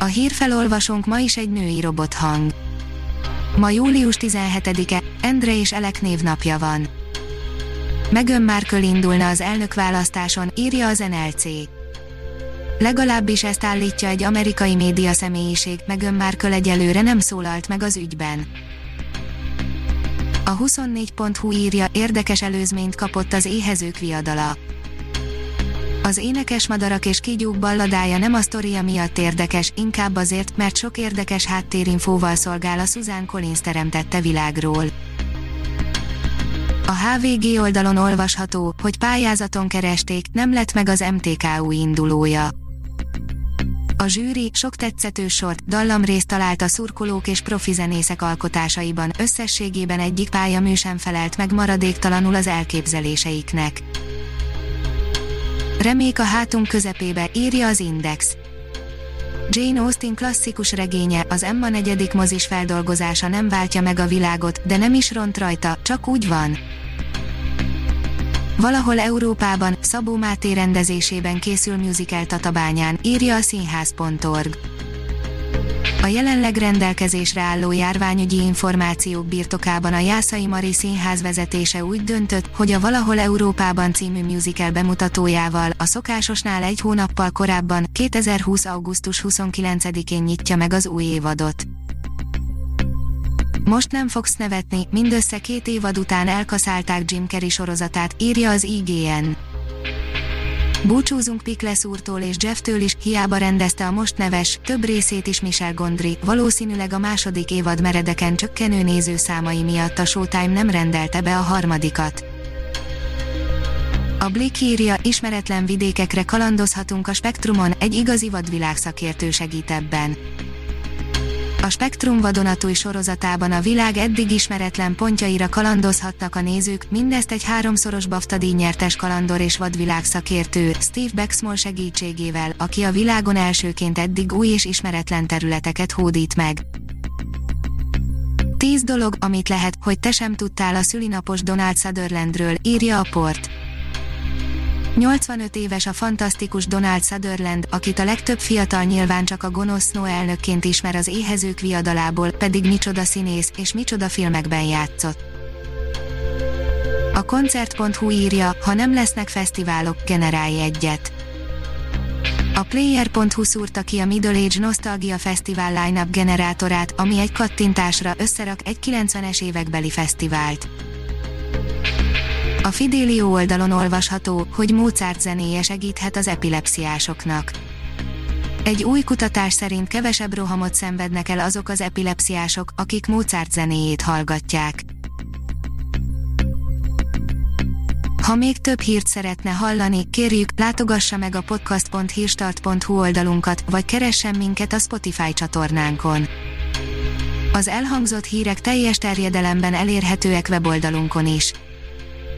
A hírfelolvasónk ma is egy női robothang. Ma július 17-e, Endre és Elek névnapja van. Megön Markle indulna az elnökválasztáson, írja az NLC. Legalábbis ezt állítja egy amerikai média személyiség, Megön Markle egyelőre nem szólalt meg az ügyben. A 24.hu írja, érdekes előzményt kapott az éhezők viadala az énekes madarak és kígyók balladája nem a sztoria miatt érdekes, inkább azért, mert sok érdekes háttérinfóval szolgál a Susan Collins teremtette világról. A HVG oldalon olvasható, hogy pályázaton keresték, nem lett meg az MTK új indulója. A zsűri sok tetszető sort, dallamrészt talált a szurkolók és profi zenészek alkotásaiban, összességében egyik pályamű sem felelt meg maradéktalanul az elképzeléseiknek. Remék a hátunk közepébe, írja az Index. Jane Austen klasszikus regénye, az Emma negyedik mozis feldolgozása nem váltja meg a világot, de nem is ront rajta, csak úgy van. Valahol Európában, Szabó Máté rendezésében készül musical Tatabányán, írja a színház.org. A jelenleg rendelkezésre álló járványügyi információk birtokában a Jászai Mari Színház vezetése úgy döntött, hogy a Valahol Európában című musical bemutatójával a szokásosnál egy hónappal korábban, 2020. augusztus 29-én nyitja meg az új évadot. Most nem fogsz nevetni, mindössze két évad után elkaszálták Jim Carrey sorozatát, írja az IGN. Búcsúzunk Pickles úrtól és Jefftől is, hiába rendezte a most neves, több részét is Michel Gondry, valószínűleg a második évad meredeken csökkenő nézőszámai miatt a Showtime nem rendelte be a harmadikat. A Blick írja, ismeretlen vidékekre kalandozhatunk a Spektrumon, egy igazi vadvilág szakértő segít ebben. A Spektrum vadonatúj sorozatában a világ eddig ismeretlen pontjaira kalandozhattak a nézők, mindezt egy háromszoros BAFTA nyertes kalandor és vadvilág szakértő, Steve Baxmore segítségével, aki a világon elsőként eddig új és ismeretlen területeket hódít meg. 10 dolog, amit lehet, hogy te sem tudtál a szülinapos Donald Sutherlandről, írja a port. 85 éves a fantasztikus Donald Sutherland, akit a legtöbb fiatal nyilván csak a gonosz Snow elnökként ismer az éhezők viadalából, pedig micsoda színész és micsoda filmekben játszott. A koncert.hu írja, ha nem lesznek fesztiválok, generálj egyet. A Player.hu szúrta ki a Middle Age Nostalgia Fesztivál line-up generátorát, ami egy kattintásra összerak egy 90-es évekbeli fesztivált. A Fidelio oldalon olvasható, hogy Mozart zenéje segíthet az epilepsziásoknak. Egy új kutatás szerint kevesebb rohamot szenvednek el azok az epilepsziások, akik Mozart zenéjét hallgatják. Ha még több hírt szeretne hallani, kérjük, látogassa meg a podcast.hírstart.hu oldalunkat, vagy keressen minket a Spotify csatornánkon. Az elhangzott hírek teljes terjedelemben elérhetőek weboldalunkon is.